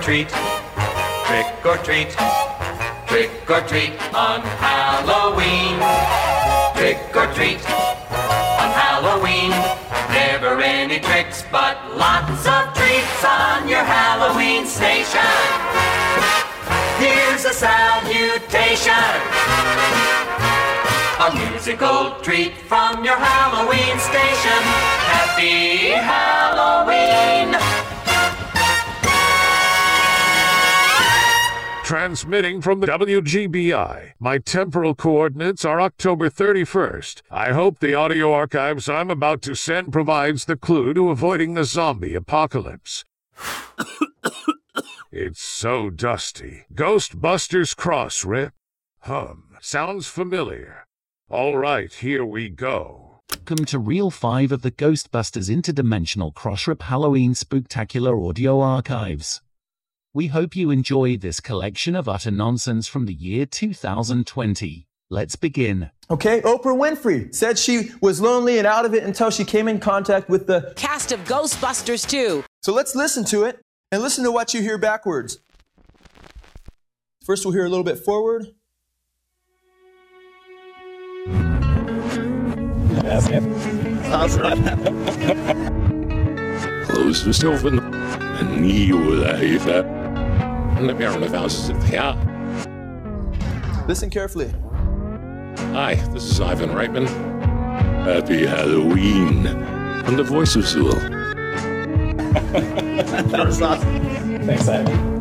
treat, trick or treat, trick or treat on Halloween. Trick or treat on Halloween. Never any tricks, but lots of treats on your Halloween station. Here's a salutation. A musical treat from your Halloween station. Happy Halloween! Transmitting from the WGBI. My temporal coordinates are October 31st. I hope the audio archives I'm about to send provides the clue to avoiding the zombie apocalypse. it's so dusty. Ghostbusters Cross Rip. Hum. Sounds familiar. All right, here we go. Welcome to Reel 5 of the Ghostbusters Interdimensional Crossrip Halloween Spooktacular Audio Archives. We hope you enjoy this collection of utter nonsense from the year 2020. Let's begin. Okay, Oprah Winfrey said she was lonely and out of it until she came in contact with the cast of Ghostbusters 2. So let's listen to it and listen to what you hear backwards. First, we'll hear a little bit forward. Closest open and you life. Listen carefully. Hi, this is Ivan Reitman. Happy Halloween from the voice of Zuul. that was awesome. Thanks, Ivan.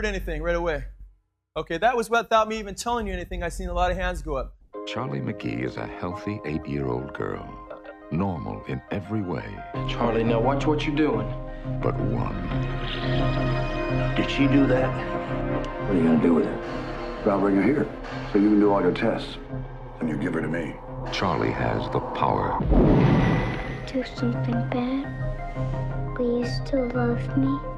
Heard anything right away. Okay, that was without me even telling you anything. I seen a lot of hands go up. Charlie McGee is a healthy eight year old girl, normal in every way. Charlie, now watch what you're doing. But one. Did she do that? What are you gonna do with her? I'll bring her here so you can do all your tests. And you give her to me. Charlie has the power. Do something bad? Will you still love me?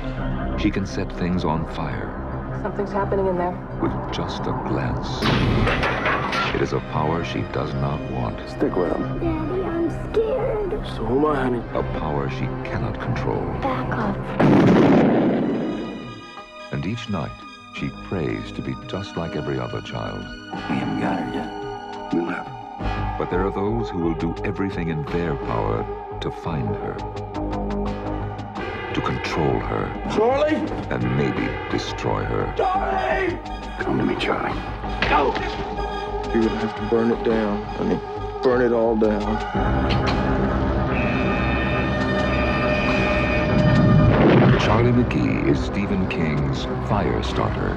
Charlie. She can set things on fire. Something's happening in there. With just a glance. It is a power she does not want. Stick with him. Daddy, I'm scared. So am I, honey. A power she cannot control. Back up. And each night, she prays to be just like every other child. We haven't got her yet. We'll have her. But there are those who will do everything in their power to find her. To control her. Charlie! And maybe destroy her. Charlie! Come to me, Charlie. Go! You're gonna have to burn it down, honey. Burn it all down. Charlie McGee is Stephen King's Firestarter.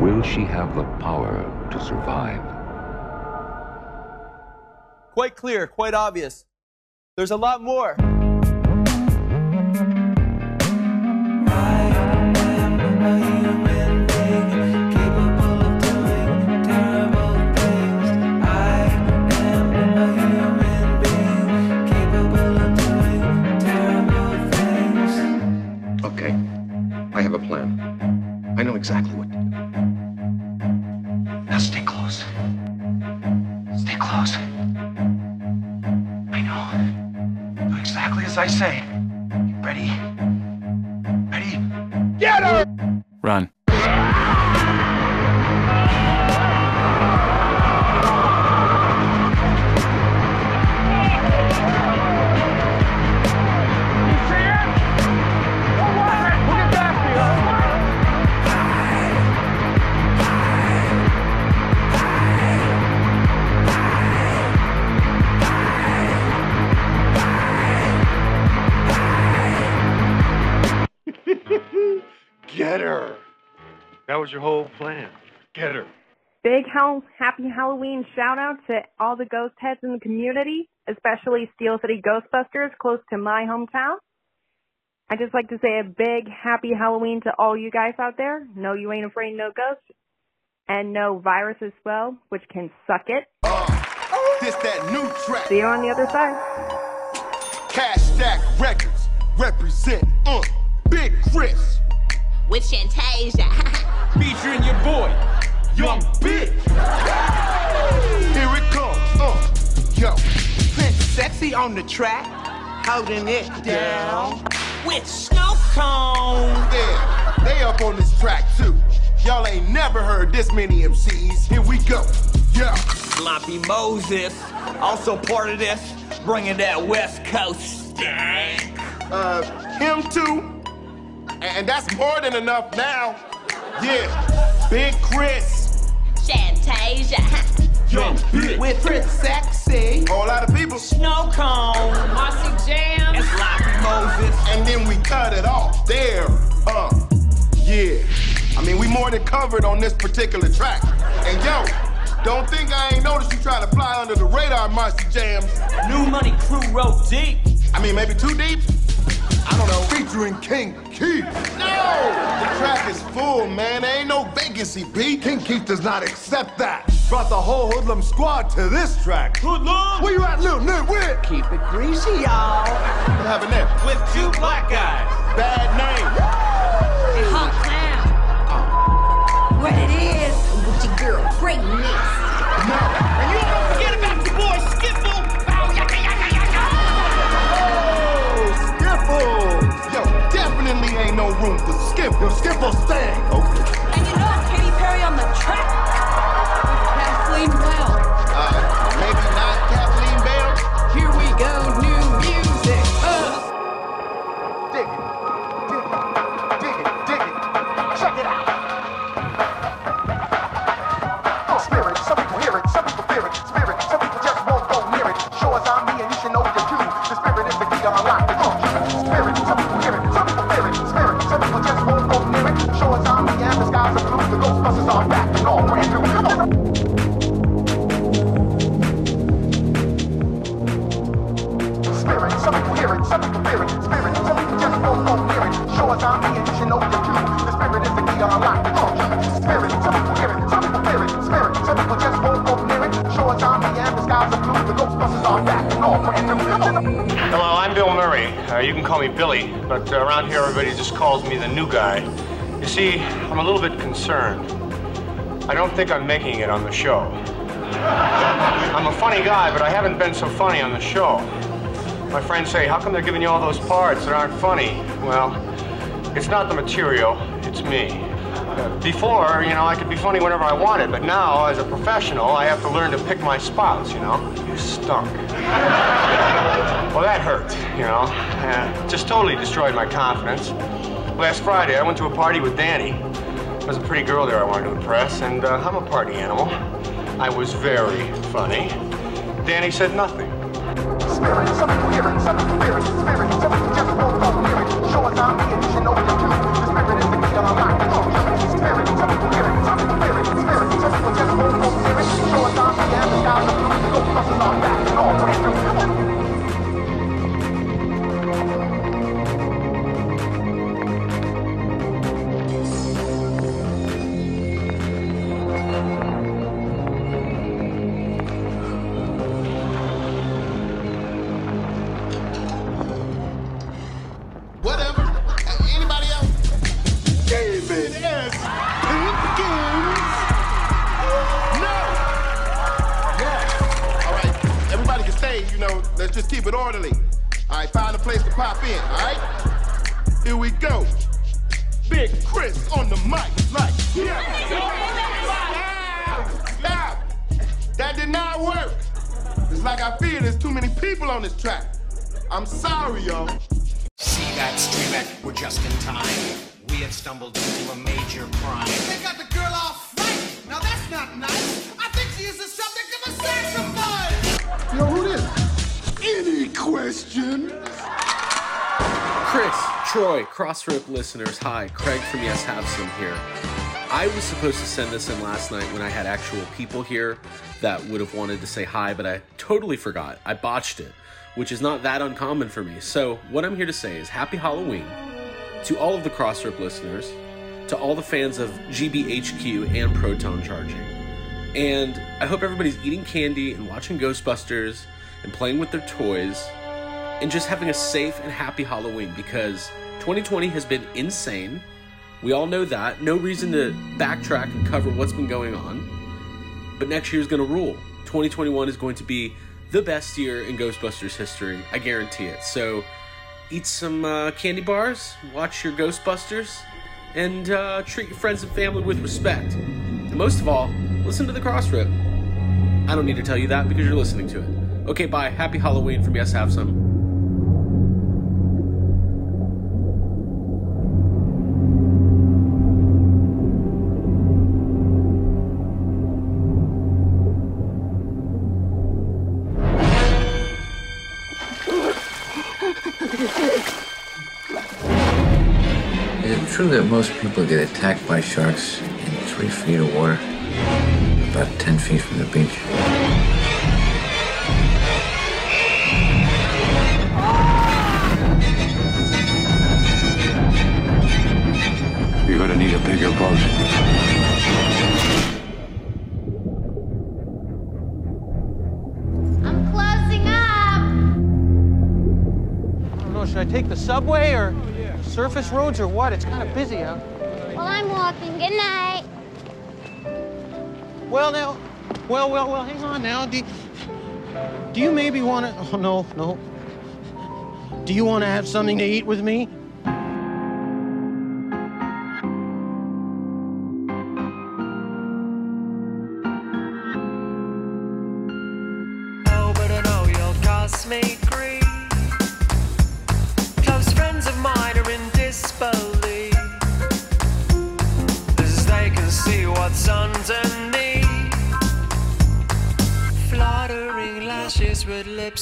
Will she have the power to survive? Quite clear, quite obvious. There's a lot more. Okay, I have a plan. I know exactly what to do. As I say. Ready? Ready? Get her! Run. Get her. That was your whole plan. Get her. Big hell, happy Halloween shout out to all the ghost heads in the community, especially Steel City Ghostbusters close to my hometown. I'd just like to say a big happy Halloween to all you guys out there. No, you ain't afraid, no ghosts. And no virus as well, which can suck it. This that new track. See you on the other side. Cash Stack Records represent uh, Big Chris. With Shantasia. Featuring your boy, Young Big. Here it comes. Uh, yo. Prince Sexy on the track, holding it down. With Snow Cone. Yeah, they up on this track too. Y'all ain't never heard this many MCs. Here we go. Yeah. Sloppy Moses, also part of this, bringing that West Coast stank. Uh, him too. And that's more than enough now. Yeah. Big Chris. Shantasia. Young Big. With Prince Sexy. Whole lot of people. Snow Cone. Marcy Jam. And Sloppy Moses. And then we cut it off there. Uh, yeah. I mean, we more than covered on this particular track. And yo, don't think I ain't noticed you trying to fly under the radar, Marcy Jams. New Money Crew wrote deep. I mean, maybe too deep? I don't know. Featuring King Keith. No! The track is full, man. There ain't no vacancy, B. King Keith does not accept that. Brought the whole Hoodlum squad to this track. Hoodlum? Where you at, little nitwit? Keep it greasy, y'all. What happened there? With two black guys. Bad name. Hey, hot clown. Oh. What it is with your girl, greatness. No. Skiffle. Yo, Skiffle stang. Okay. And you know Katy Perry on the track. Hello, I'm Bill Murray. Uh, you can call me Billy, but uh, around here everybody just calls me the new guy. You see, I'm a little bit concerned. I don't think I'm making it on the show. I'm a funny guy, but I haven't been so funny on the show. My friends say, How come they're giving you all those parts that aren't funny? Well, it's not the material, it's me. Before, you know, I could be funny whenever I wanted, but now, as a professional, I have to learn to pick my spots, you know? You stunk. well, that hurt, you know? Uh, just totally destroyed my confidence. Last Friday, I went to a party with Danny. There was a pretty girl there I wanted to impress, and uh, I'm a party animal. I was very funny. Danny said nothing. Whatever. Keep it orderly. All right. Find a place to pop in. All right. Here we go. Big Chris on the mic. Like. Yeah. Stop. That did not work. It's like I fear there's too many people on this track. I'm sorry, y'all. See that streamer? We're just in time. We had stumbled into a major crime. They got the girl all frightened. Now that's not nice. I think she is the subject of a sacrifice. Yo, who this? Questions? Chris, Troy, Cross Rip listeners, hi. Craig from Yes Have Some here. I was supposed to send this in last night when I had actual people here that would have wanted to say hi, but I totally forgot. I botched it, which is not that uncommon for me. So, what I'm here to say is Happy Halloween to all of the Cross Rip listeners, to all the fans of GBHQ and Proton Charging. And I hope everybody's eating candy and watching Ghostbusters and playing with their toys and just having a safe and happy Halloween because 2020 has been insane. We all know that. No reason to backtrack and cover what's been going on. But next year is going to rule. 2021 is going to be the best year in Ghostbusters history. I guarantee it. So eat some uh, candy bars, watch your Ghostbusters, and uh, treat your friends and family with respect. And most of all, listen to the Cross Rip. I don't need to tell you that because you're listening to it. Okay, bye. Happy Halloween from Yes Have Some. Is it true that most people get attacked by sharks in three feet of water? About 10 feet from the beach. Gonna need a bigger boat. I'm closing up. I don't know, should I take the subway or surface roads or what? It's kind of busy out. Well, I'm walking. Good night. Well, now, well, well, well, hang on now. Do, do you maybe want to? Oh, no, no. Do you want to have something to eat with me?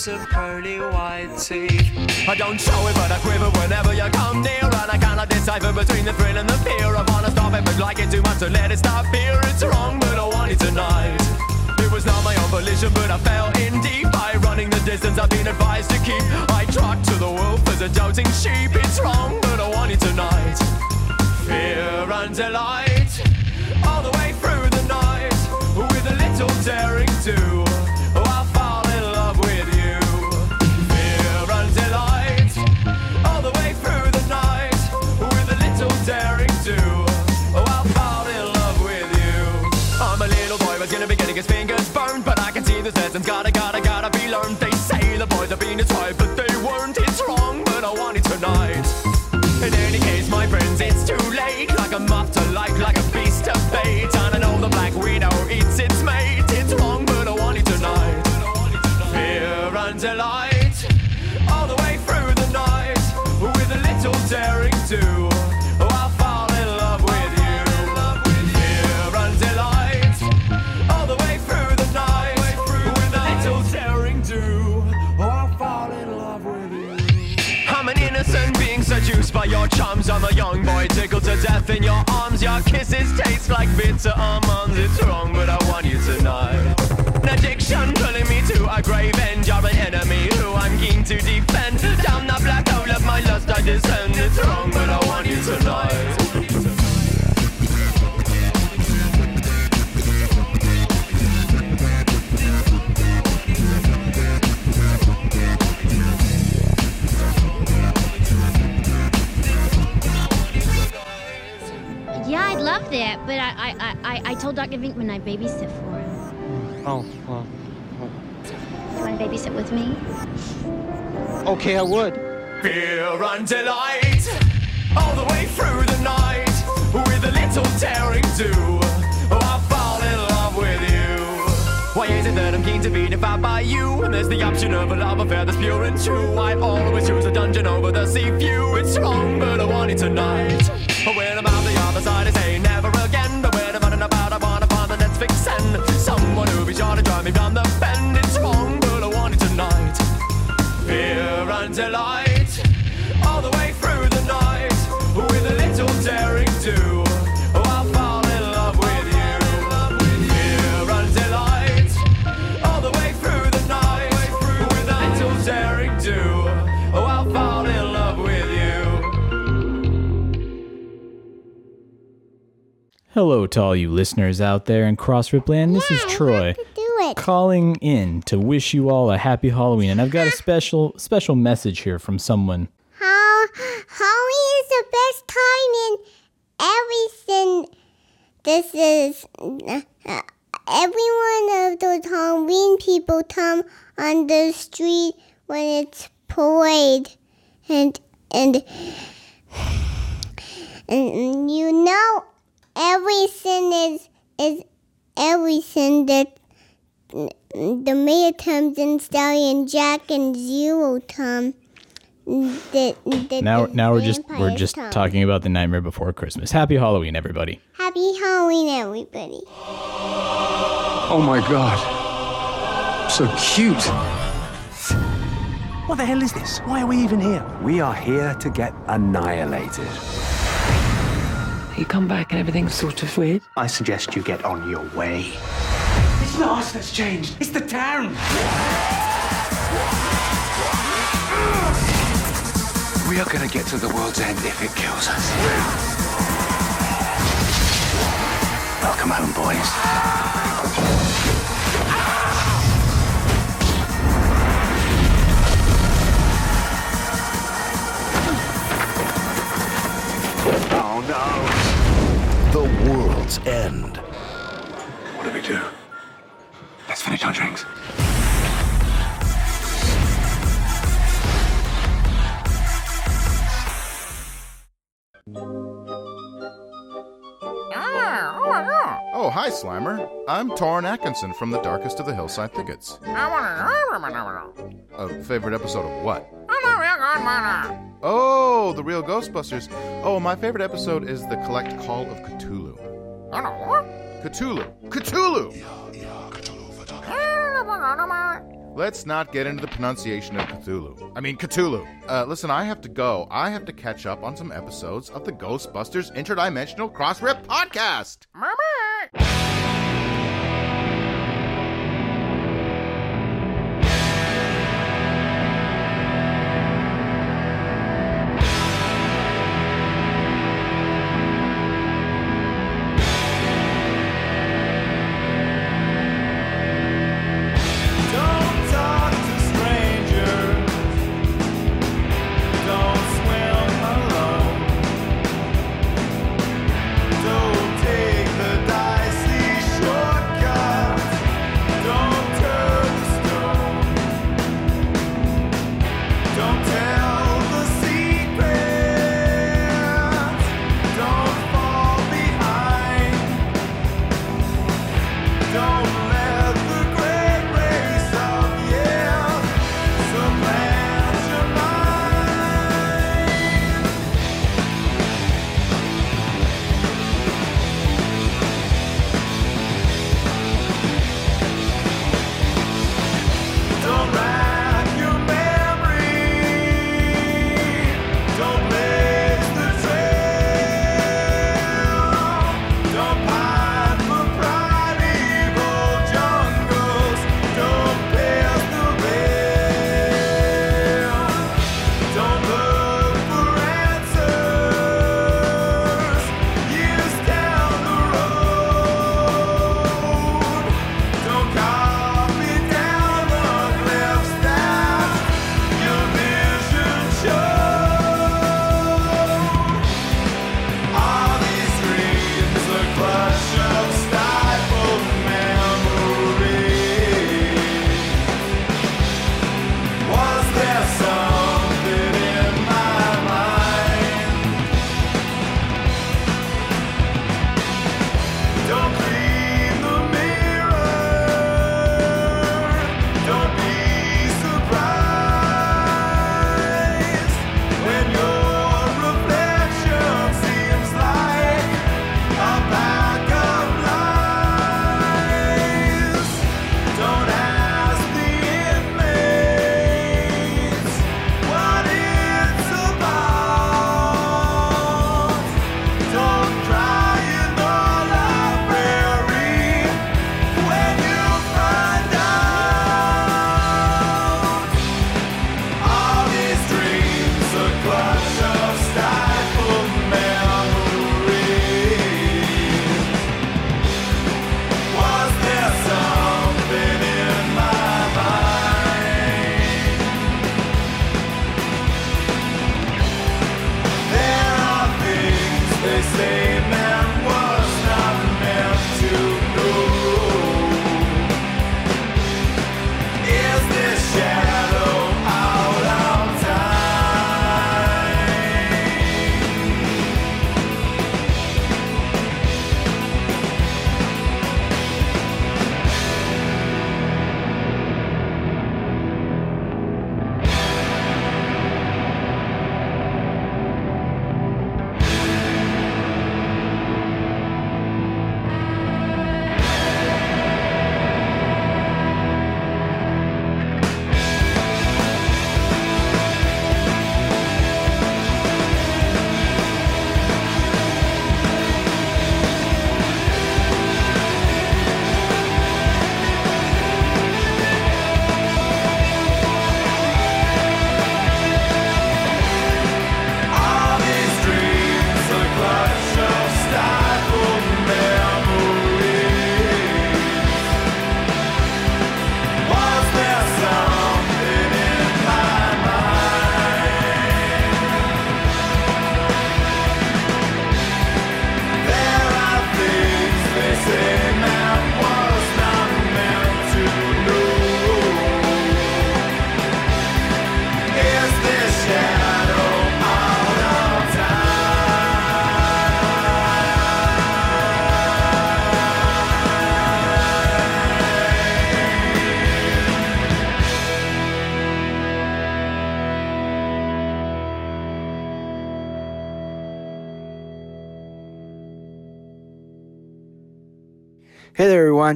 With lips of pearly white teeth. I don't show it, but I quiver whenever you come near. And I cannot decipher between the thrill and the fear. I wanna stop it, but like it too much to let it stop here. It's wrong, but I want it tonight. It was not my own volition, but I fell in deep by running the distance I've been advised to keep. I trot to the wolf as a doubting sheep. It's wrong, but I want it tonight. Fear and delight, gotta, gotta, tickled to death in your arms. Your kisses taste like bitter almonds. It's wrong, but I want you tonight. An addiction pulling me to a grave end. You're an enemy who I'm keen to defend. Down the black hole of my lust I descend. It's wrong, but I want you tonight. That, but I, I, I, I- I told Dr. Venkman I'd babysit for him. Oh, well. You want to babysit with me? Okay, I would. Fear and delight, all the way through the night, with a little daring do. Oh, I'll fall in love with you. Why is it that I'm keen to be devoured by you? And there's the option of a love affair that's pure and true. I always choose a dungeon over the sea view. It's wrong, but I want it tonight. When I'm out I say never again. But when I'm running about, I wanna find the next vixen. Someone who'll be sure to drive me round the bend. It's wrong, but I want it tonight. Fear and delight, all the way through the night, with a little daring Hello to all you listeners out there in Cross Rip Land. This is Troy calling in to wish you all a happy Halloween. And I've got a special special message here from someone. How Halloween is the best time in everything. This is uh, every one of those Halloween people come on the street when it's parade, and and and you know everything is is everything that the Mayor comes and Stallion Jack and Zero come. That, that Now the now we're just we're just come. talking about the Nightmare Before Christmas. Happy Halloween everybody. Happy Halloween, everybody. Oh my god. So cute. What the hell is this? Why are we even here? We are here to get annihilated. You come back and everything's sort of weird. I suggest you get on your way. It's not us that's changed, it's the town. We are gonna get to the world's end if it kills us. Welcome home, boys. Oh no. The world's end. What do we do? Let's finish our drinks. Oh, hi, Slimer. I'm Toren Atkinson from the Darkest of the Hillside Thickets. A favorite episode of what? Oh, the real Ghostbusters. Oh, my favorite episode is the Collect Call of Cthulhu. Cthulhu. Cthulhu! Let's not get into the pronunciation of Cthulhu. I mean, Cthulhu. Uh, listen, I have to go. I have to catch up on some episodes of the Ghostbusters Interdimensional Cross Rip podcast. Don't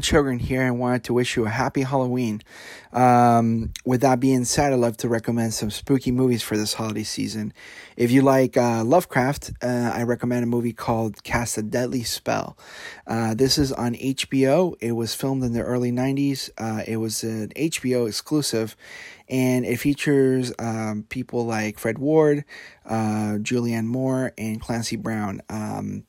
Chogren here, and wanted to wish you a happy Halloween. Um, with that being said, I'd love to recommend some spooky movies for this holiday season. If you like uh, Lovecraft, uh, I recommend a movie called Cast a Deadly Spell. Uh, this is on HBO. It was filmed in the early 90s. Uh, it was an HBO exclusive, and it features um, people like Fred Ward, uh, Julianne Moore, and Clancy Brown. Um,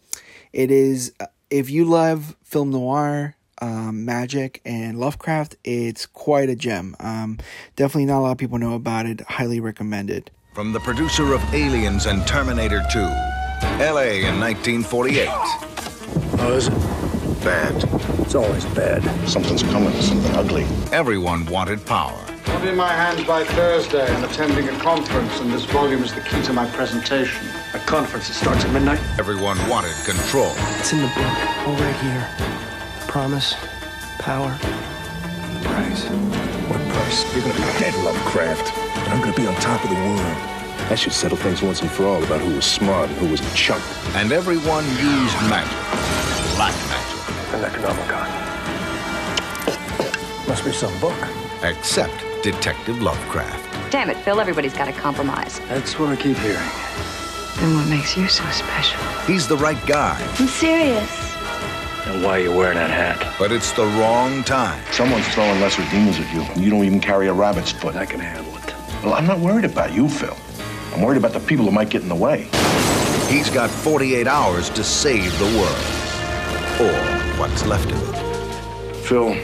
it is if you love film noir, um, magic, and Lovecraft, it's quite a gem. Um, definitely not a lot of people know about it. Highly recommended. From the producer of Aliens and Terminator 2, LA in 1948. How is it? Bad. It's always bad. Something's coming, something ugly. Everyone wanted power. I'll be in my hands by Thursday. I'm attending a conference, and this volume is the key to my presentation. A conference that starts at midnight? Everyone wanted control. It's in the book. All right here. Promise, power, price. What price? You're gonna be dead, Lovecraft. And I'm gonna be on top of the world. That should settle things once and for all about who was smart and who was a chump. And everyone used magic. Black magic. The Necronomicon. Must be some book. Except Detective Lovecraft. Damn it, Phil, everybody's got to compromise. That's what I keep hearing. Then what makes you so special? He's the right guy, I'm serious. And why are you wearing that hat? but it's the wrong time. Someone's throwing lesser demons at you, and you don't even carry a rabbit's foot. I can handle it. Well, I'm not worried about you, Phil. I'm worried about the people who might get in the way. He's got 48 hours to save the world. Or what's left of it. Phil,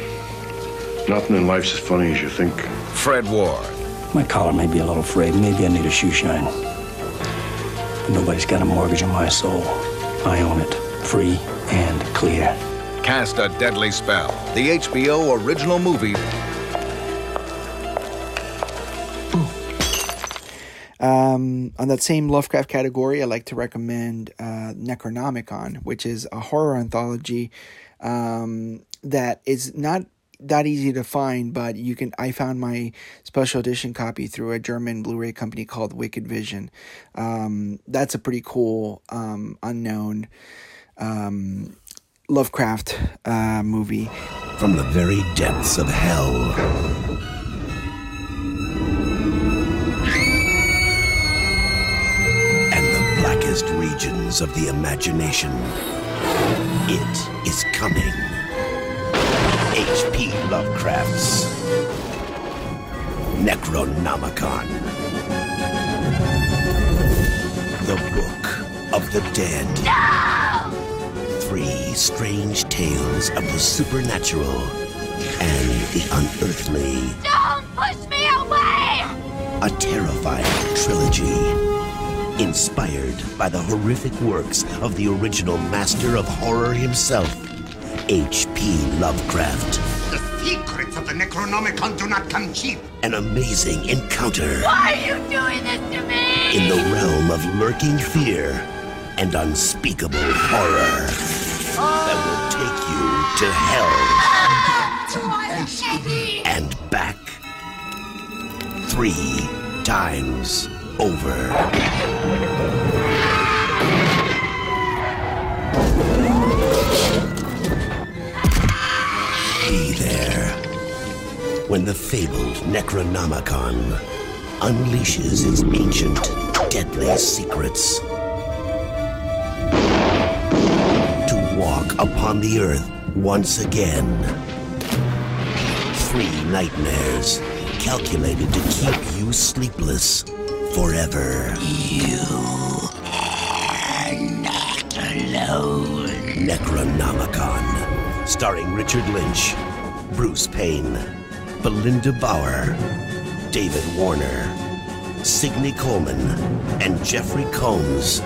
nothing in life's as funny as you think. Fred Ward. My collar may be a little frayed. Maybe I need a shoe shine. But nobody's got a mortgage on my soul. I own it, free and clear. Cast a Deadly Spell. The HBO original movie. Um, on that same Lovecraft category, I like to recommend uh, Necronomicon, which is a horror anthology um, that is not that easy to find, but you can. I found my special edition copy through a German Blu-ray company called Wicked Vision. Um, that's a pretty cool um, unknown um, Lovecraft uh, movie. From the very depths of hell. And the blackest regions of the imagination. It is coming. H.P. Lovecraft's Necronomicon. The Book of the Dead. Three strange tales of the supernatural and the unearthly. Don't push me away! A terrifying trilogy. Inspired by the horrific works of the original master of horror himself, H.P. Lovecraft. The secrets of the Necronomicon do not come cheap. An amazing encounter Why are you doing this to me? in the realm of lurking fear and unspeakable horror that will take you to hell and back three times over. Be there when the fabled Necronomicon unleashes its ancient, deadly secrets. Upon the earth once again. Three nightmares calculated to keep you sleepless forever. You are not alone. Necronomicon, starring Richard Lynch, Bruce Payne, Belinda Bauer, David Warner, Signy Coleman, and Jeffrey Combs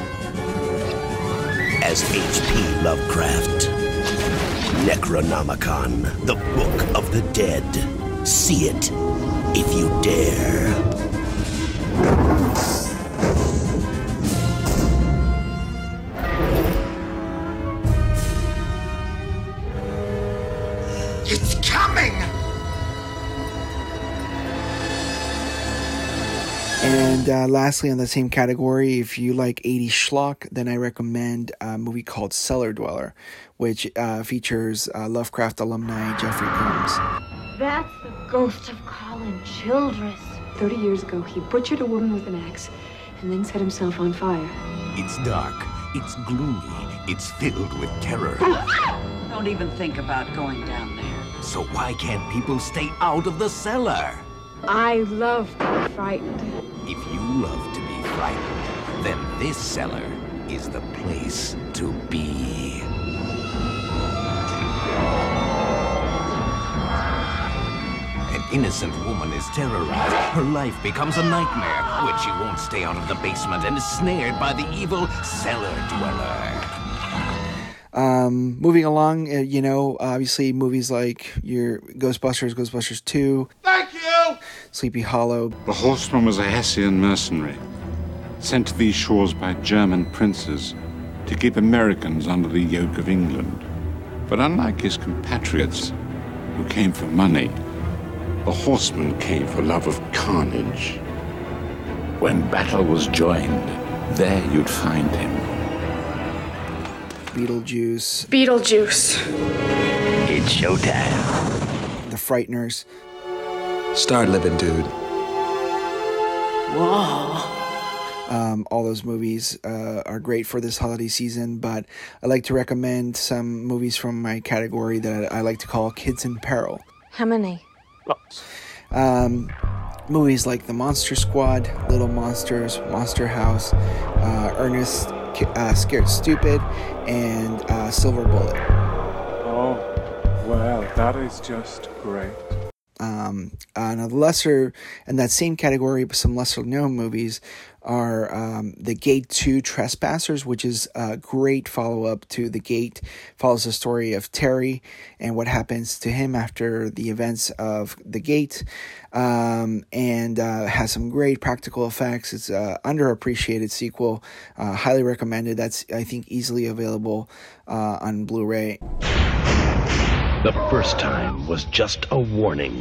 as H.P. Lovecraft. Necronomicon, the Book of the Dead. See it if you dare. And uh, lastly, on the same category, if you like 80s schlock, then I recommend a movie called Cellar Dweller, which uh, features uh, Lovecraft alumni Jeffrey Combs. That's the ghost of Colin Childress. Thirty years ago, he butchered a woman with an axe and then set himself on fire. It's dark, it's gloomy, it's filled with terror. Don't even think about going down there. So why can't people stay out of the cellar? I love to be frightened. If you love to be frightened, then this cellar is the place to be. An innocent woman is terrorized. Her life becomes a nightmare when she won't stay out of the basement and is snared by the evil cellar dweller. Um, moving along, uh, you know, obviously movies like your Ghostbusters, Ghostbusters 2, Thank you! Sleepy Hollow. The horseman was a Hessian mercenary, sent to these shores by German princes to keep Americans under the yoke of England. But unlike his compatriots, who came for money, the horseman came for love of carnage. When battle was joined, there you'd find him. Beetlejuice, Beetlejuice. It's showtime. The Frighteners. Start living, dude. Whoa. Um, all those movies uh, are great for this holiday season, but I like to recommend some movies from my category that I like to call Kids in Peril. How many? Um, movies like The Monster Squad, Little Monsters, Monster House, uh, Ernest uh, Scared Stupid, and uh, Silver Bullet. Oh, well, that is just great. Um, and a lesser, in that same category, but some lesser known movies are um, The Gate 2 Trespassers, which is a great follow up to The Gate, follows the story of Terry and what happens to him after the events of The Gate, um, and uh, has some great practical effects. It's an underappreciated sequel, uh, highly recommended. That's, I think, easily available uh, on Blu ray. The first time was just a warning.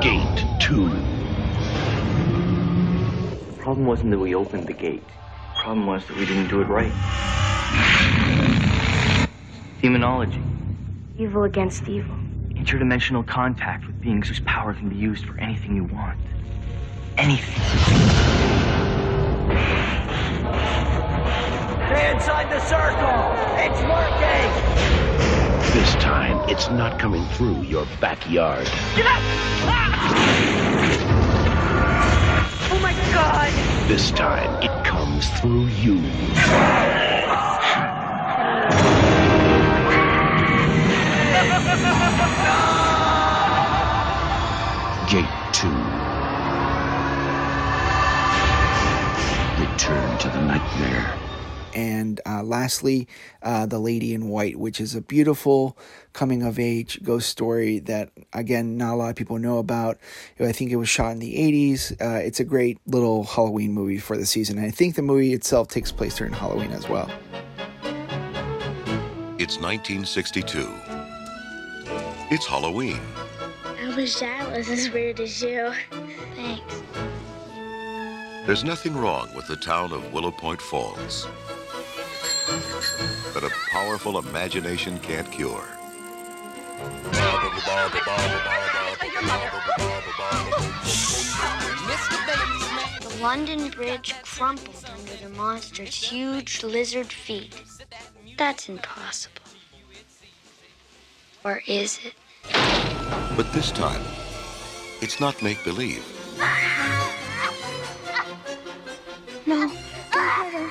Gate 2. The problem wasn't that we opened the gate. The problem was that we didn't do it right. Demonology. Evil against evil. Interdimensional contact with beings whose power can be used for anything you want. Anything. Stay inside the circle! It's working! This time, it's not coming through your backyard. Get up! Ah! Oh my god! This time, it comes through you. Return to the nightmare. And uh, lastly, uh, The Lady in White, which is a beautiful coming of age ghost story that, again, not a lot of people know about. I think it was shot in the 80s. Uh, it's a great little Halloween movie for the season. And I think the movie itself takes place during Halloween as well. It's 1962. It's Halloween. I wish I was as weird as you. Thanks. There's nothing wrong with the town of Willow Point Falls that a powerful imagination can't cure. The London Bridge crumpled under the monster's huge lizard feet. That's impossible. Or is it? But this time, it's not make believe. No, don't hurt him.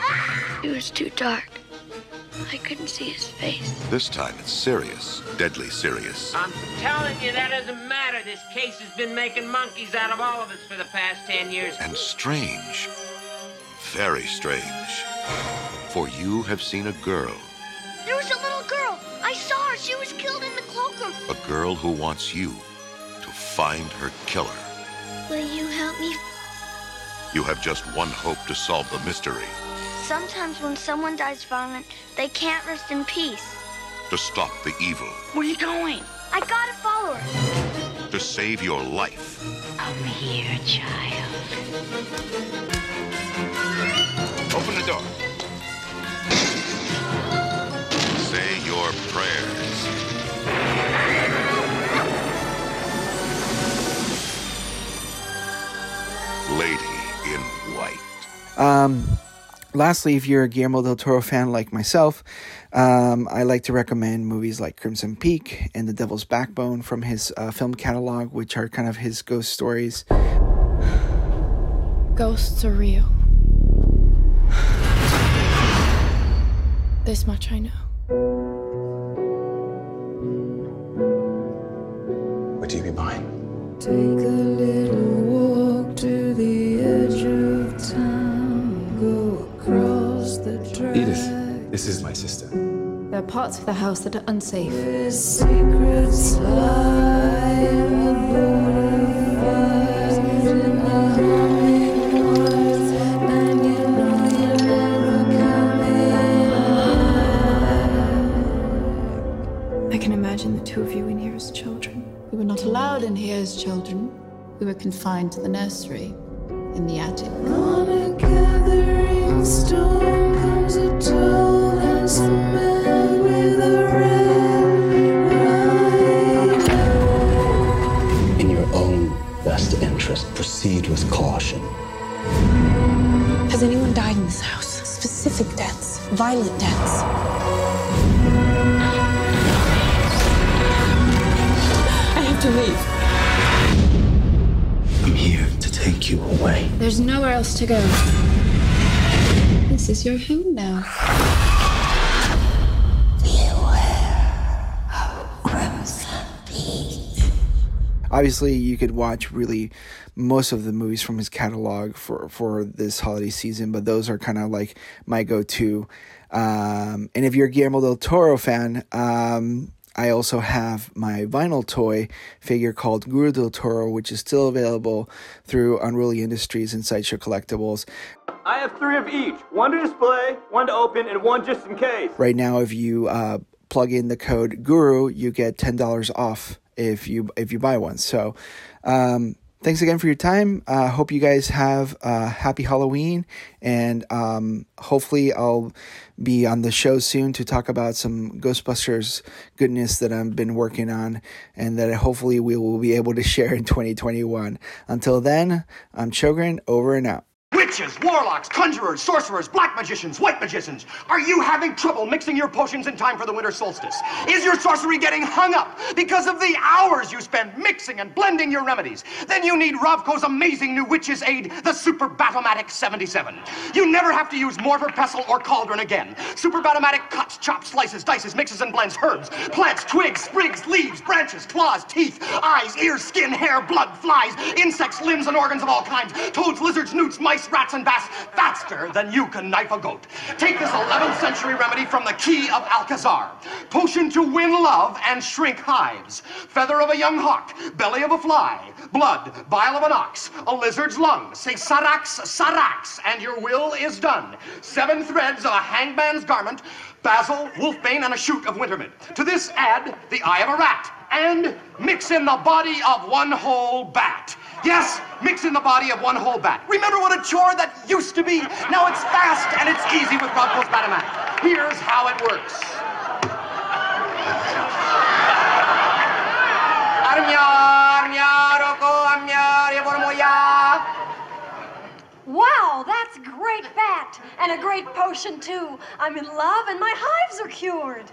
It was too dark. I couldn't see his face. This time, it's serious, deadly serious. I'm telling you, that doesn't matter. This case has been making monkeys out of all of us for the past ten years. And strange. Very strange. For you have seen a girl, There was a little girl. I saw her. She was killed in the cloakroom. a girl who wants you to find her killer. Will you help me? You have just one hope to solve the mystery. sometimes when someone dies violent, they can't rest in peace. To stop the evil, Where are you going? I gotta follow her. to save your life. Come here, child. Open the door. Say your prayers. Lady in White. Um, lastly, if you're a Guillermo del Toro fan like myself, um, I like to recommend movies like Crimson Peak and The Devil's Backbone from his uh, film catalog, which are kind of his ghost stories. Ghosts are real. This much I know. What do you be buying? Take a little this is my sister. There are parts of the house that are unsafe. Where secrets lie in the butterflies in the hummingbirds, and you know you're never coming I can imagine the two of you in here as children. We were not allowed in here as children. We were confined to the nursery, in the attic. Violent deaths. I have to leave. I'm here to take you away. There's nowhere else to go. This is your home now. Obviously, you could watch really most of the movies from his catalog for, for this holiday season, but those are kind of like my go to. Um, and if you're a Guillermo del Toro fan, um, I also have my vinyl toy figure called Guru del Toro, which is still available through Unruly Industries and Sideshow Collectibles. I have three of each one to display, one to open, and one just in case. Right now, if you uh, plug in the code Guru, you get ten dollars off if you if you buy one. So, um, thanks again for your time. I uh, hope you guys have a happy Halloween, and um, hopefully I'll be on the show soon to talk about some Ghostbusters goodness that I've been working on, and that hopefully we will be able to share in 2021. Until then, I'm Chogren. Over and out. Witches, warlocks, conjurers, sorcerers, black magicians, white magicians. Are you having trouble mixing your potions in time for the winter solstice? Is your sorcery getting hung up because of the hours you spend mixing and blending your remedies? Then you need Rovco's amazing new witch's aid, the Super Batomatic 77. You never have to use mortar, pestle, or cauldron again. Super Batomatic cuts, chops, slices, dices, mixes, and blends herbs, plants, twigs, sprigs, leaves, branches, claws, teeth, eyes, ears, skin, hair, blood, flies, insects, limbs, and organs of all kinds, toads, lizards, newts, mice, rats, and bats faster than you can knife a goat. Take this 11th century remedy from the key of Alcazar. Potion to win love and shrink hives. Feather of a young hawk, belly of a fly, blood, bile of an ox, a lizard's lung. Say sarax, sarax, and your will is done. Seven threads of a hangman's garment, basil, wolfbane, and a shoot of wintermint. To this add the eye of a rat, and mix in the body of one whole bat. Yes, mix in the body of one whole bat. Remember what a chore that used to be? Now it's fast and it's easy with Rovco's Batomatic. Here's how it works. Wow, that's great bat! And a great potion, too. I'm in love and my hives are cured.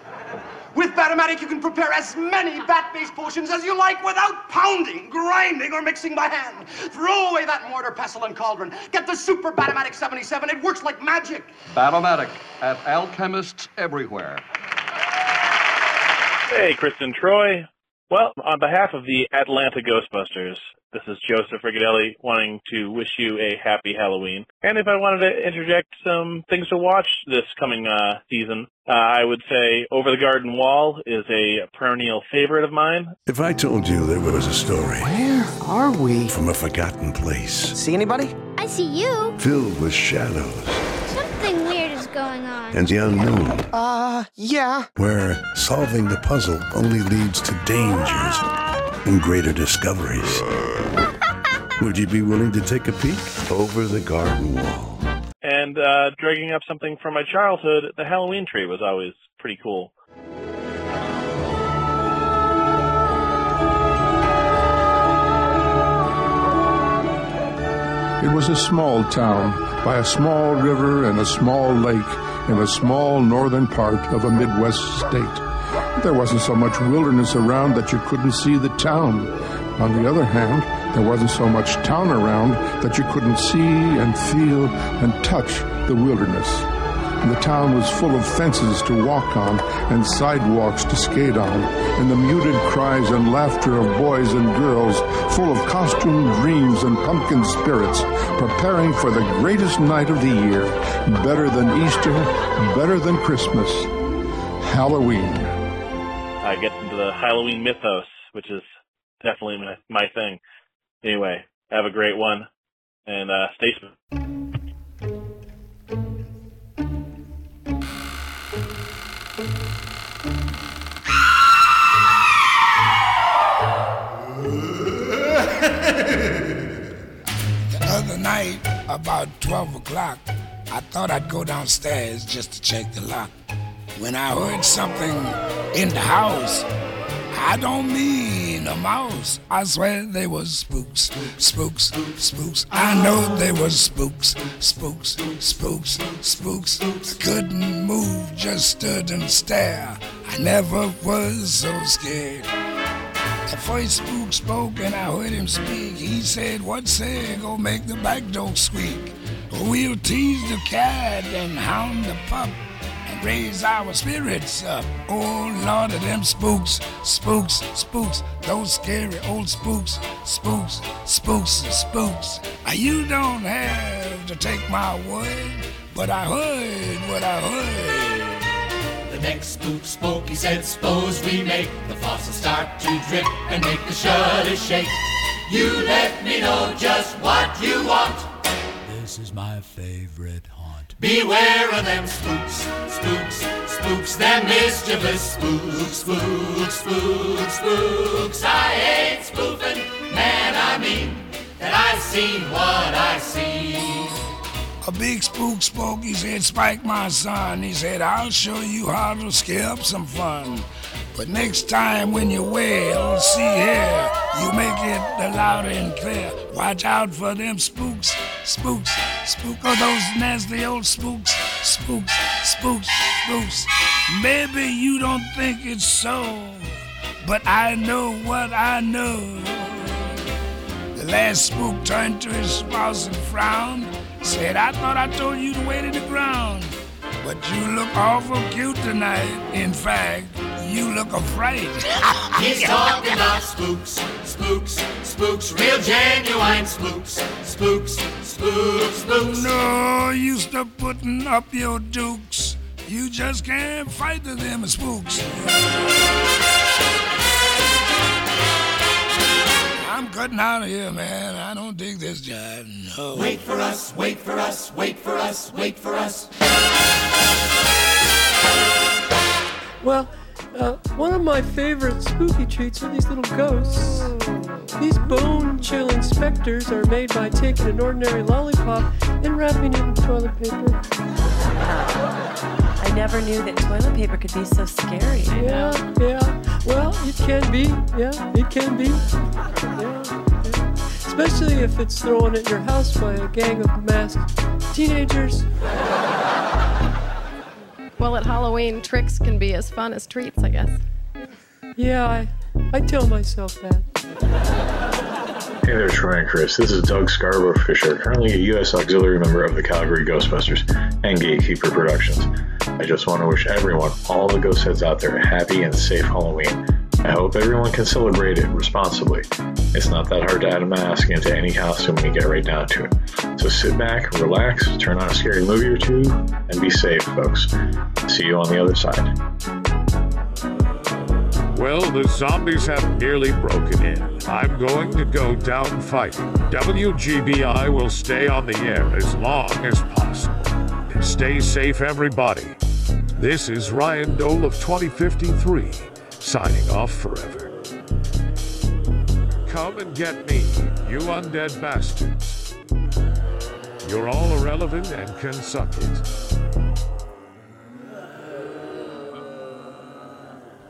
With Batomatic, you can prepare as many bat-based potions as you like without pounding, grinding, or mixing by hand. Throw away that mortar, pestle, and cauldron. Get the Super Batomatic 77. It works like magic. Batomatic at alchemists everywhere. Hey, Chris and Troy. Well, on behalf of the Atlanta Ghostbusters, this is Joseph Rigadelli wanting to wish you a happy Halloween. And if I wanted to interject some things to watch this coming uh, season, uh, I would say Over the Garden Wall is a perennial favorite of mine. If I told you there was a story. Where are we? From a forgotten place. See anybody? I see you. Filled with shadows. Something weird is going on. and the unknown, Uh, yeah. where solving the puzzle only leads to dangers and greater discoveries. Would you be willing to take a peek over the garden wall? And uh, dragging up something from my childhood, the Halloween tree was always pretty cool. It was a small town by a small river and a small lake in a small northern part of a Midwest state. There wasn't so much wilderness around that you couldn't see the town. On the other hand, there wasn't so much town around that you couldn't see and feel and touch the wilderness. And the town was full of fences to walk on and sidewalks to skate on, and the muted cries and laughter of boys and girls full of costume dreams and pumpkin spirits, preparing for the greatest night of the year, better than Easter, better than Christmas, Halloween. I get into the Halloween mythos, which is definitely my, my thing. Anyway, have a great one, and uh, stay other night, about 12 o'clock, I thought I'd go downstairs just to check the lock. When I heard something in the house, I don't mean a mouse. I swear they was spooks, spooks, spooks. I know they was spooks, spooks, spooks, spooks. I couldn't move, just stood and stare. I never was so scared. The first spook spoke and I heard him speak. He said, What say, go make the back door squeak. We'll tease the cat and hound the pup raise our spirits up. Oh, Lord of them spooks, spooks, spooks, those scary old spooks, spooks, spooks, spooks. Now, You don't have to take my word, but I heard what I heard. The next spook spoke, he said, suppose we make the faucet start to drip and make the shutters shake. You let me know just what you want. This is my favorite haunt. Beware of them spooks, spooks, spooks, them mischievous spooks, spooks, spooks, spooks. I ain't spoofing, man, I mean that I've seen what I see. A big spook spoke, he said, Spike, my son. He said, I'll show you how to scare up some fun. But next time when you wail, see here, you make it loud and clear. Watch out for them spooks, spooks, spook, oh, those nasty old spooks, spooks, spooks, spooks. Maybe you don't think it's so, but I know what I know. The last spook turned to his spouse and frowned. Said, I thought I told you to wait in the ground. But you look awful cute tonight. In fact, you look afraid. He's talking about spooks, spooks, spooks, real genuine spooks, spooks, spooks, spooks. No, you stop putting up your dukes. You just can't fight to them spooks. I'm cutting out of here, man. I don't dig this job. No. Wait for us, wait for us, wait for us, wait for us. Well, uh, one of my favorite spooky treats are these little ghosts. These bone chilling specters are made by taking an ordinary lollipop and wrapping it in toilet paper. I never knew that toilet paper could be so scary. Yeah, yeah. Well, it can be. Yeah, it can be. Yeah, yeah. Especially if it's thrown at your house by a gang of masked teenagers. Well, at Halloween, tricks can be as fun as treats, I guess. Yeah, I, I tell myself that. Hey there, Troy and Chris. This is Doug Scarborough Fisher, currently a U.S. auxiliary member of the Calgary Ghostbusters and Gatekeeper Productions. I just want to wish everyone, all the ghost heads out there, a happy and safe Halloween. I hope everyone can celebrate it responsibly. It's not that hard to add a mask into any costume when you get right down to it. So sit back, relax, turn on a scary movie or two, and be safe, folks. See you on the other side. Well, the zombies have nearly broken in. I'm going to go down fighting. WGBI will stay on the air as long as possible. Stay safe, everybody. This is Ryan Dole of 2053, signing off forever. Come and get me, you undead bastards. You're all irrelevant and can suck it.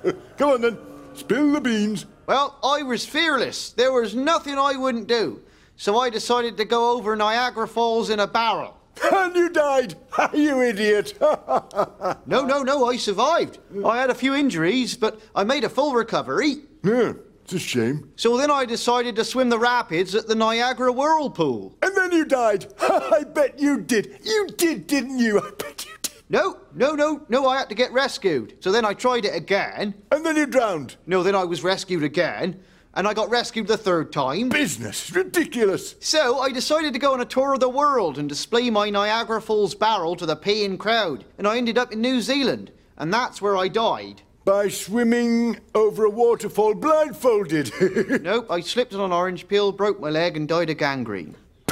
Come on then, spill the beans. Well, I was fearless. There was nothing I wouldn't do. So I decided to go over Niagara Falls in a barrel. And you died, you idiot. no, no, no, I survived. I had a few injuries, but I made a full recovery. Yeah, it's a shame. So then I decided to swim the rapids at the Niagara Whirlpool. And then you died. I bet you did. You did, didn't you? I bet you did. No, no, no, no, I had to get rescued. So then I tried it again. And then you drowned. No, then I was rescued again. And I got rescued the third time. Business. Ridiculous. So I decided to go on a tour of the world and display my Niagara Falls barrel to the paying crowd. And I ended up in New Zealand. And that's where I died. By swimming over a waterfall blindfolded. nope, I slipped on an orange peel, broke my leg, and died of gangrene.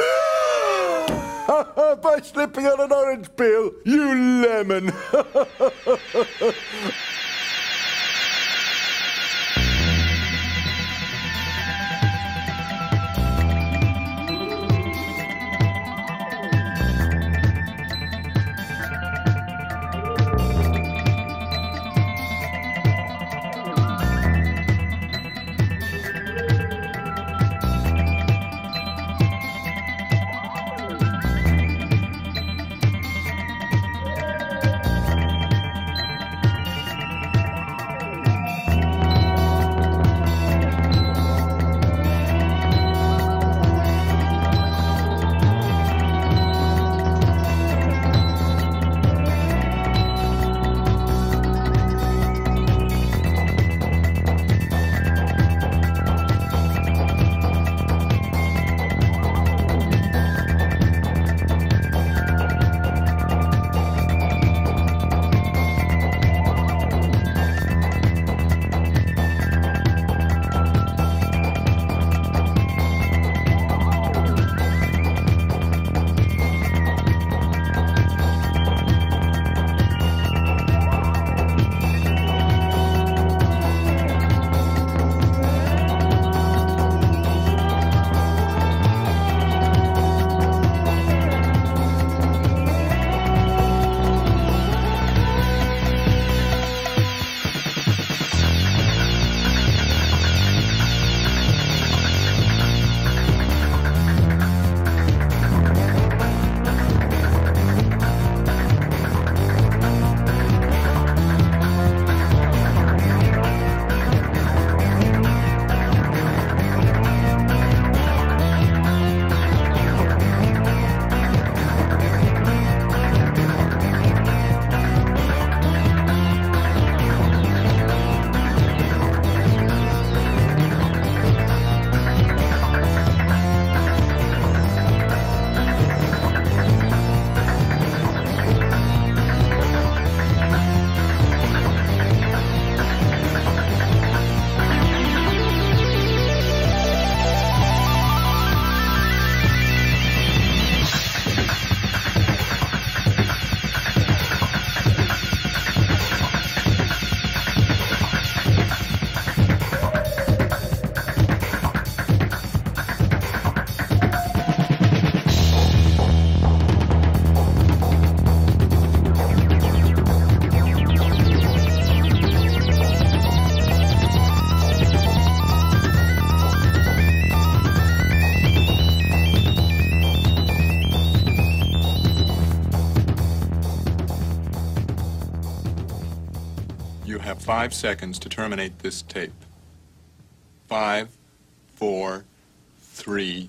By slipping on an orange peel, you lemon. five seconds to terminate this tape. Five, four, three.